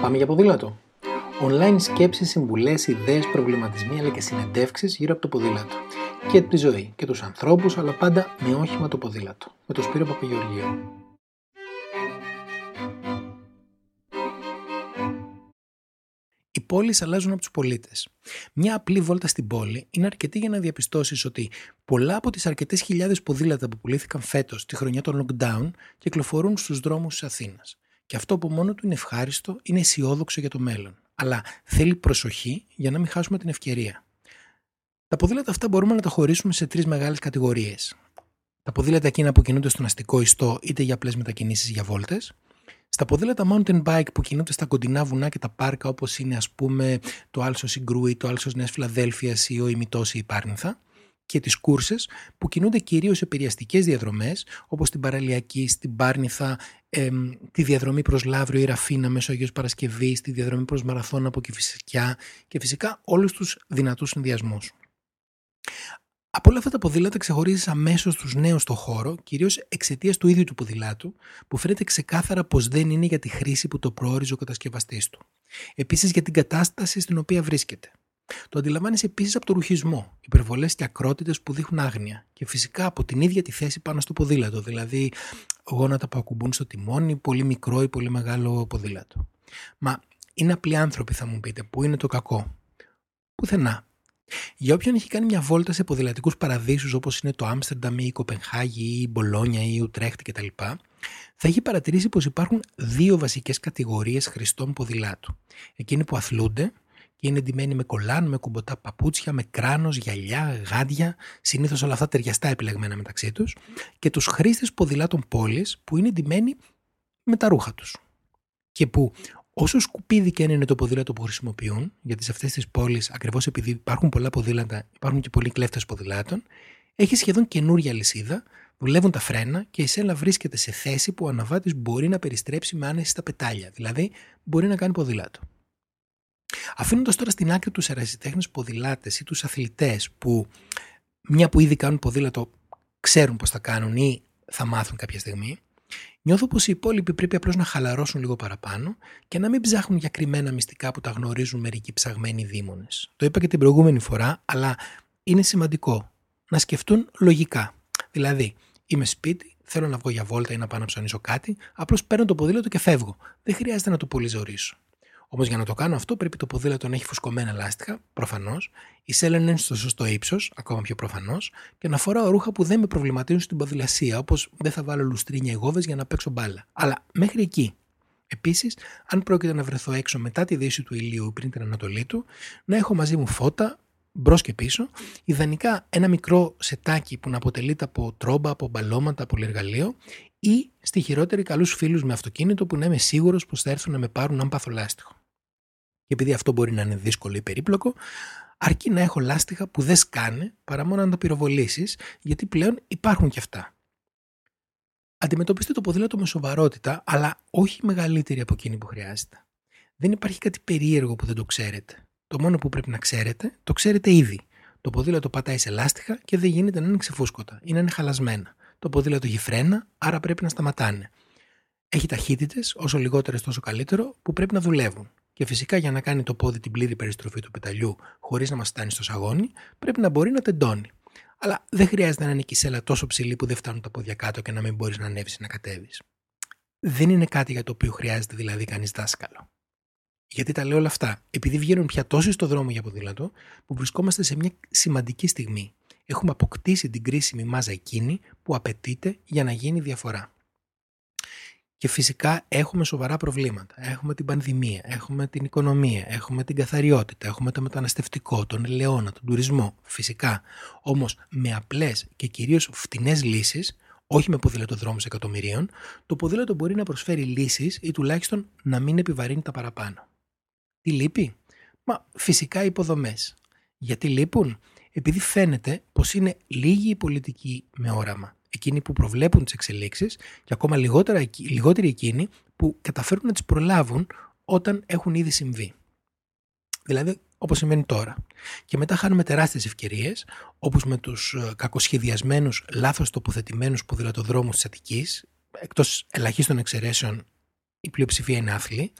Πάμε για ποδήλατο. Online σκέψεις, συμβουλές, ιδέες, προβληματισμοί αλλά και συνεντεύξεις γύρω από το ποδήλατο. Και τη ζωή και τους ανθρώπους αλλά πάντα με όχημα το ποδήλατο. Με το Σπύρο Παπαγεωργίου. Οι πόλεις αλλάζουν από τους πολίτες. Μια απλή βόλτα στην πόλη είναι αρκετή για να διαπιστώσεις ότι πολλά από τις αρκετές χιλιάδες ποδήλατα που πουλήθηκαν φέτος τη χρονιά των lockdown κυκλοφορούν στους δρόμους της Αθήνας. Και αυτό από μόνο του είναι ευχάριστο, είναι αισιόδοξο για το μέλλον. Αλλά θέλει προσοχή για να μην χάσουμε την ευκαιρία. Τα ποδήλατα αυτά μπορούμε να τα χωρίσουμε σε τρεις μεγάλες κατηγορίες. Τα ποδήλατα εκείνα που κινούνται στον αστικό ιστό είτε για απλές μετακινήσεις για βόλτες. Στα ποδήλατα mountain bike που κινούνται στα κοντινά βουνά και τα πάρκα όπως είναι ας πούμε το Άλσο Συγκρού ή το Άλσος Νέας Φιλαδέλφιας ή ο Ημιτό ή η Πάρνηθα και τις κούρσες που κινούνται κυρίως σε περιαστικές διαδρομές όπως την Παραλιακή, στην Πάρνηθα, τη διαδρομή προς Λαύριο ή Ραφίνα μέσω Αγίος Παρασκευής, τη διαδρομή προς Μαραθώνα από Κηφισικιά και φυσικά όλους τους δυνατούς συνδυασμούς. Από όλα αυτά τα ποδήλατα ξεχωρίζεις αμέσως τους νέους στο χώρο, κυρίως εξαιτίας του ίδιου του ποδηλάτου, που φαίνεται ξεκάθαρα πως δεν είναι για τη χρήση που το προόριζε ο κατασκευαστής του. Επίσης για την κατάσταση στην οποία βρίσκεται. Το αντιλαμβάνει επίσης από το ρουχισμό, υπερβολές και ακρότητες που δείχνουν άγνοια. Και φυσικά από την ίδια τη θέση πάνω στο ποδήλατο, δηλαδή γόνατα που ακουμπούν στο τιμόνι, πολύ μικρό ή πολύ μεγάλο ποδήλατο. Μα είναι απλοί άνθρωποι, θα μου πείτε, που είναι το κακό; Πουθενά. Για όποιον έχει κάνει μια βόλτα σε ποδηλατικούς παραδείσους όπως είναι το Άμστερνταμ ή η Κοπενχάγη ή η Μπολόνια ή η Ουτρέχτη κτλ., θα έχει παρατηρήσει πως υπάρχουν δύο βασικές κατηγορίες χρηστών ποδηλάτου. Εκείνοι που αθλούνται και είναι εντυμένοι με κολάν, με κουμποτά παπούτσια, με κράνος, γυαλιά, γάντια, συνήθως όλα αυτά ταιριαστά επιλεγμένα μεταξύ τους, και τους χρήστες ποδηλάτων πόλης που είναι εντυμένοι με τα ρούχα τους. Και που όσο σκουπίδι και είναι το ποδήλατο που χρησιμοποιούν, γιατί σε αυτές τις πόλεις, ακριβώς επειδή υπάρχουν πολλά ποδήλατα, υπάρχουν και πολλοί κλέφτες ποδηλάτων, έχει σχεδόν καινούρια λυσίδα, δουλεύουν τα φρένα και η σέλα βρίσκεται σε θέση που ο αναβάτης μπορεί να περιστρέψει με άνεση στα πετάλια, δηλαδή μπορεί να κάνει ποδήλατο. Αφήνοντας τώρα στην άκρη τους ερασιτέχνες ποδηλάτες ή τους αθλητές που μια που ήδη κάνουν ποδήλατο ξέρουν πώς θα κάνουν ή θα μάθουν κάποια στιγμή, νιώθω πως οι υπόλοιποι πρέπει απλώς να χαλαρώσουν λίγο παραπάνω και να μην ψάχνουν για κρυμμένα μυστικά που τα γνωρίζουν μερικοί ψαγμένοι δήμονες. Το είπα και την προηγούμενη φορά, αλλά είναι σημαντικό να σκεφτούν λογικά. Δηλαδή, είμαι σπίτι, θέλω να βγω για βόλτα ή να πάω να ψωνίσω κάτι, απλώς παίρνω το ποδήλατο και φεύγω. Δεν χρειάζεται να το πολύ ζωρίσω. Όμω για να το κάνω αυτό πρέπει το ποδήλατο να έχει φουσκωμένα λάστιχα, προφανώς, η σέλα να είναι στο σωστό ύψος, ακόμα πιο προφανώς, και να φοράω ρούχα που δεν με προβληματίζουν στην ποδηλασία, όπως δεν θα βάλω λουστρίνια γόβες για να παίξω μπάλα. Αλλά μέχρι εκεί. Επίσης, αν πρόκειται να βρεθώ έξω μετά τη δύση του ηλίου ή πριν την ανατολή του, να έχω μαζί μου φώτα, μπρος και πίσω, ιδανικά ένα μικρό σετάκι που να αποτελείται από τρόμπα, από μπαλώματα, από εργαλείο ή στη χειρότερη καλούς φίλους με αυτοκίνητο που να είμαι σίγουρος πως θα έρθουν να με πάρουν αν πάθω λάστιχο και επειδή αυτό μπορεί να είναι δύσκολο ή περίπλοκο, αρκεί να έχω λάστιχα που δεν σκάνε παρά μόνο να τα πυροβολήσεις, γιατί πλέον υπάρχουν και αυτά. Αντιμετωπίστε το ποδήλατο με σοβαρότητα, αλλά όχι μεγαλύτερη από εκείνη που χρειάζεται. Δεν υπάρχει κάτι περίεργο που δεν το ξέρετε. Το μόνο που πρέπει να ξέρετε, το ξέρετε ήδη. Το ποδήλατο πατάει σε λάστιχα και δεν γίνεται να είναι ξεφούσκωτα ή να είναι χαλασμένα. Το ποδήλατο έχει φρένα, άρα πρέπει να σταματάνε. Έχει ταχύτητες, όσο λιγότερες τόσο καλύτερο, που πρέπει να δουλεύουν. Και φυσικά για να κάνει το πόδι την πλήρη περιστροφή του πεταλιού χωρίς να μας φτάνει στο σαγόνι, πρέπει να μπορεί να τεντώνει. Αλλά δεν χρειάζεται να είναι η κισέλα τόσο ψηλή που δεν φτάνουν τα πόδια κάτω και να μην μπορείς να ανέβεις να κατέβεις. Δεν είναι κάτι για το οποίο χρειάζεται δηλαδή κανείς δάσκαλο. Γιατί τα λέω όλα αυτά, επειδή βγαίνουν πια τόσοι στο δρόμο για ποδήλατο, που βρισκόμαστε σε μια σημαντική στιγμή. Έχουμε αποκτήσει την κρίσιμη μάζα εκείνη που απαιτείται για να γίνει διαφορά. Και φυσικά έχουμε σοβαρά προβλήματα. Έχουμε την πανδημία, έχουμε την οικονομία, έχουμε την καθαριότητα, έχουμε το μεταναστευτικό, τον ελαιόνα, τον τουρισμό. Φυσικά. Όμως με απλές και κυρίως φτηνές λύσεις, όχι με ποδηλατοδρόμου εκατομμυρίων, το ποδήλατο μπορεί να προσφέρει λύσεις ή τουλάχιστον να μην επιβαρύνει τα παραπάνω. Τι λείπει; Μα φυσικά οι υποδομές. Γιατί λείπουν; Επειδή φαίνεται πως είναι λίγοι οι πολιτικοί με όραμα εκείνοι που προβλέπουν τις εξελίξεις και ακόμα λιγότερα, λιγότεροι εκείνοι που καταφέρουν να τις προλάβουν όταν έχουν ήδη συμβεί. Δηλαδή όπως σημαίνει τώρα. Και μετά χάνουμε τεράστιες ευκαιρίες, όπως με τους ε, κακοσχεδιασμένους, λάθος τοποθετημένους ποδηλατοδρόμους της Αττικής, εκτός ελαχίστων εξαιρέσεων η πλειοψηφία είναι άθλη,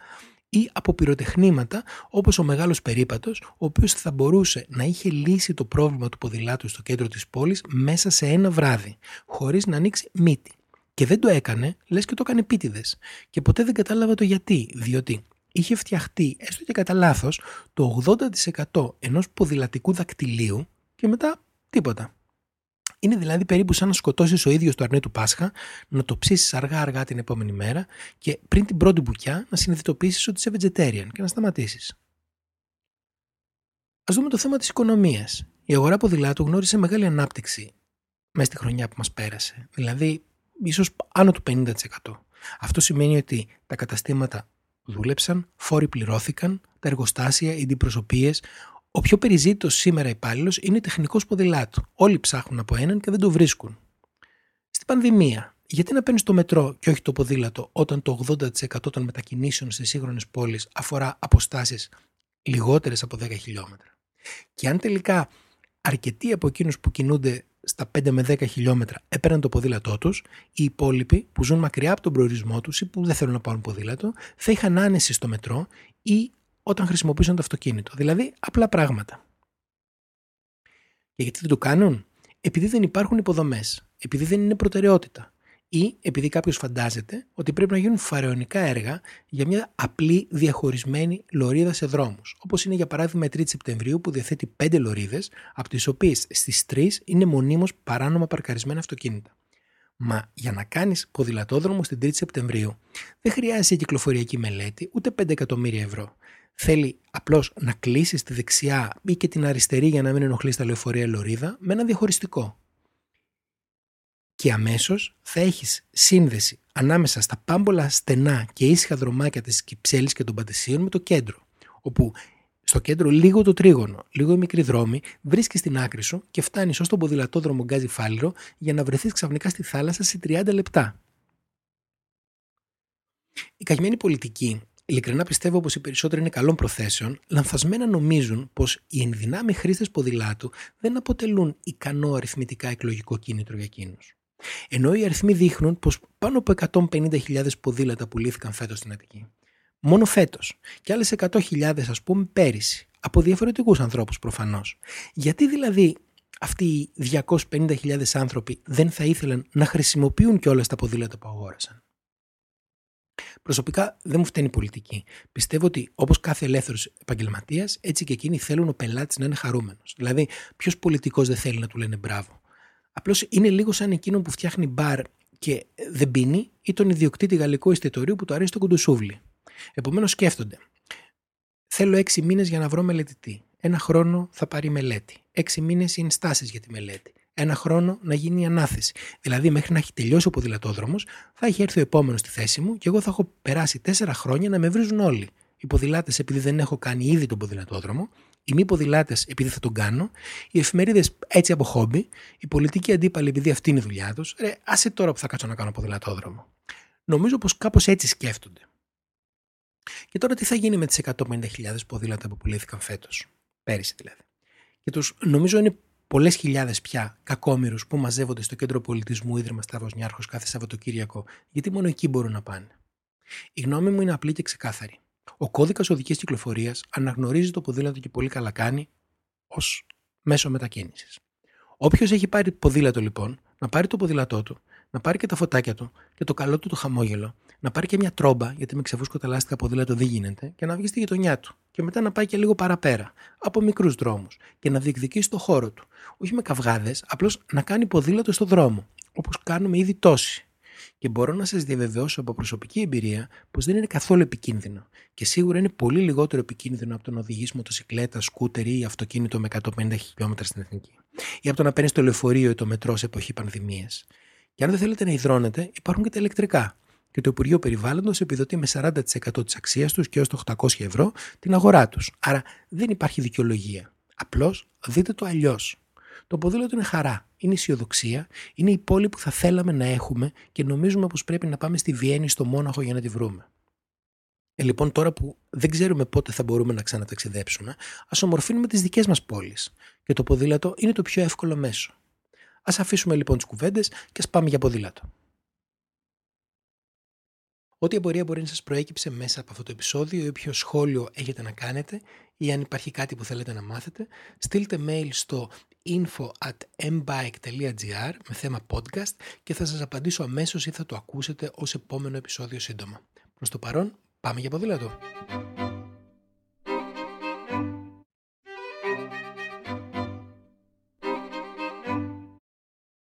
ή από πυροτεχνήματα όπως ο μεγάλος περίπατος, ο οποίος θα μπορούσε να είχε λύσει το πρόβλημα του ποδηλάτου στο κέντρο της πόλης μέσα σε ένα βράδυ, χωρίς να ανοίξει μύτη. Και δεν το έκανε, λες και το έκανε επίτηδες. Και ποτέ δεν κατάλαβα το γιατί, διότι είχε φτιαχτεί, έστω και κατά λάθος, το 80% ενός ποδηλατικού δακτυλίου και μετά τίποτα. Είναι δηλαδή περίπου σαν να σκοτώσεις ο ίδιος το αρνί του Πάσχα, να το ψήσεις αργά-αργά την επόμενη μέρα και πριν την πρώτη μπουκιά να συνειδητοποιήσεις ότι είσαι vegetarian και να σταματήσεις. Α δούμε το θέμα της οικονομίας. Η αγορά ποδηλάτου γνώρισε μεγάλη ανάπτυξη μέσα στη χρονιά που μας πέρασε. Δηλαδή, ίσως άνω του 50%. Αυτό σημαίνει ότι τα καταστήματα δούλεψαν, φόροι πληρώθηκαν, τα εργοστάσια, οι αντιπροσωπείες, ο πιο περιζήτητος σήμερα υπάλληλος είναι τεχνικός ποδηλάτου. Όλοι ψάχνουν από έναν και δεν το βρίσκουν. Στην πανδημία, γιατί να παίρνεις το μετρό και όχι το ποδήλατο όταν το 80% των μετακινήσεων σε σύγχρονες πόλεις αφορά αποστάσεις λιγότερες από 10 χιλιόμετρα; Και αν τελικά αρκετοί από εκείνους που κινούνται στα 5 με 10 χιλιόμετρα έπαιρναν το ποδήλατό τους, οι υπόλοιποι που ζουν μακριά από τον προορισμό τους ή που δεν θέλουν να πάρουν ποδήλατο θα είχαν άνεση στο μετρό ή όταν χρησιμοποιούσαν το αυτοκίνητο. Δηλαδή απλά πράγματα. Και γιατί δεν το κάνουν; Επειδή δεν υπάρχουν υποδομές, επειδή δεν είναι προτεραιότητα ή επειδή κάποιος φαντάζεται ότι πρέπει να γίνουν φαρεωνικά έργα για μια απλή διαχωρισμένη λωρίδα σε δρόμους. Όπως είναι για παράδειγμα η 3η Σεπτεμβρίου που διαθέτει 5 λωρίδες, από τις οποίες στις 3 είναι μονίμως παράνομα παρκαρισμένα αυτοκίνητα. Μα για να κάνεις ποδηλατόδρομο στην 3η Σεπτεμβρίου δεν χρειάζεσαι κυκλοφοριακή μελέτη ούτε 5 εκατομμύρια ευρώ θέλει απλώς να κλείσει τη δεξιά ή και την αριστερή για να μην ενοχλείς τα λεωφορεία λωρίδα με ένα διαχωριστικό. Και αμέσως θα έχεις σύνδεση ανάμεσα στα πάμπολα στενά και ήσυχα δρομάκια της Κυψέλης και των Πατησίων με το κέντρο, όπου στο κέντρο λίγο το τρίγωνο, λίγο η μικρή δρόμη, βρίσκεις στην άκρη σου και φτάνεις ως τον ποδηλατόδρομο Γκάζι Φάληρο για να βρεθείς ξαφνικά στη θάλασσα σε 30 λεπτά. Η καημένη πολιτική Ειλικρινά πιστεύω πως οι περισσότεροι είναι καλών προθέσεων, λανθασμένα νομίζουν πως οι ενδυνάμοι χρήστες ποδηλάτου δεν αποτελούν ικανό αριθμητικά εκλογικό κίνητρο για εκείνους. Ενώ οι αριθμοί δείχνουν πως πάνω από 150.000 ποδήλατα πουλήθηκαν φέτος στην Αττική. Μόνο φέτος. Και άλλες 100.000 ας πούμε πέρυσι. Από διαφορετικούς ανθρώπους προφανώς. Γιατί δηλαδή αυτοί οι 250.000 άνθρωποι δεν θα ήθελαν να χρησιμοποιούν και όλα τα ποδήλατα που αγόρασαν; Προσωπικά δεν μου φταίνει η πολιτική. Πιστεύω ότι όπως κάθε ελεύθερος επαγγελματίας, έτσι και εκείνοι θέλουν ο πελάτης να είναι χαρούμενος. Δηλαδή, ποιος πολιτικός δεν θέλει να του λένε μπράβο. Απλώς είναι λίγο σαν εκείνο που φτιάχνει μπαρ και δεν πίνει ή τον ιδιοκτήτη γαλλικού εστιατορίου που του αρέσει το κουντουσούβλι. Επομένως σκέφτονται. Θέλω έξι μήνες για να βρω μελετητή. Ένα χρόνο θα πάρει μελέτη. Έξι μήνες είναι στάσεις για τη μελέτη ένα χρόνο να γίνει η ανάθεση. Δηλαδή, μέχρι να έχει τελειώσει ο ποδηλατόδρομος, θα έχει έρθει ο επόμενος στη θέση μου και εγώ θα έχω περάσει τέσσερα χρόνια να με βρίζουν όλοι. Οι ποδηλάτες επειδή δεν έχω κάνει ήδη τον ποδηλατόδρομο, οι μη ποδηλάτες επειδή θα τον κάνω, οι εφημερίδες έτσι από χόμπι, οι πολιτικοί αντίπαλοι επειδή αυτή είναι η δουλειά τους. Ρε, άσε τώρα που θα κάτσω να κάνω ποδηλατόδρομο. Νομίζω πως κάπως έτσι σκέφτονται. Και τώρα τι θα γίνει με τις 150.000 ποδήλατα που πουλήθηκαν φέτος, πέρυσι δηλαδή. Και τους νομίζω είναι πολλές χιλιάδες πια κακόμοιρους που μαζεύονται στο κέντρο πολιτισμού Ίδρυμα Σταύρος Νιάρχος κάθε Σαββατοκύριακο, γιατί μόνο εκεί μπορούν να πάνε. Η γνώμη μου είναι απλή και ξεκάθαρη. Ο κώδικας οδικής κυκλοφορίας αναγνωρίζει το ποδήλατο και πολύ καλά κάνει ως μέσο μετακίνησης. Όποιος έχει πάρει ποδήλατο λοιπόν, να πάρει το ποδήλατό του, να πάρει και τα φωτάκια του και το καλό του το χαμόγελο, να πάρει και μια τρόμπα, γιατί με ξεφούσκωτα λάστιχα ποδήλατο δεν γίνεται, και να βγει στη γειτονιά του. Και μετά να πάει και λίγο παραπέρα, από μικρούς δρόμους, και να διεκδικήσει το χώρο του. Όχι με καυγάδες, απλώς να κάνει ποδήλατο στο δρόμο, όπως κάνουμε ήδη τόσοι. Και μπορώ να σας διαβεβαιώσω από προσωπική εμπειρία πως δεν είναι καθόλου επικίνδυνο. Και σίγουρα είναι πολύ λιγότερο επικίνδυνο από το να οδηγείς μοτοσυκλέτα, σκούτερ ή αυτοκίνητο με 150 χιλιόμετρα στην εθνική. Ή από το να παίρνεις το λεωφορείο ή το μετρό σε εποχή πανδημίας. Και αν δεν θέλετε να υδρώνετε, υπάρχουν και τα ηλεκτρικά. Και το Υπουργείο Περιβάλλοντος επιδοτεί με 40% της αξίας τους και έως το 800 ευρώ την αγορά τους. Άρα δεν υπάρχει δικαιολογία. Απλώς δείτε το αλλιώς. Το ποδήλατο είναι χαρά, είναι αισιοδοξία, είναι η πόλη που θα θέλαμε να έχουμε και νομίζουμε πως πρέπει να πάμε στη Βιέννη, στο Μόναχο για να τη βρούμε. Ε, λοιπόν, τώρα που δεν ξέρουμε πότε θα μπορούμε να ξαναταξιδέψουμε, ας ομορφύνουμε τις δικές μας πόλεις. Και το ποδήλατο είναι το πιο εύκολο μέσο. Α αφήσουμε λοιπόν τις κουβέντες και ας πάμε για ποδήλατο. Ό,τι απορία μπορεί να σας προέκυψε μέσα από αυτό το επεισόδιο ή όποιο σχόλιο έχετε να κάνετε ή αν υπάρχει κάτι που θέλετε να μάθετε, στείλτε mail στο info at mbike.gr με θέμα podcast και θα σας απαντήσω αμέσως ή θα το ακούσετε ως επόμενο επεισόδιο σύντομα. Προς το παρόν, πάμε για ποδήλατο!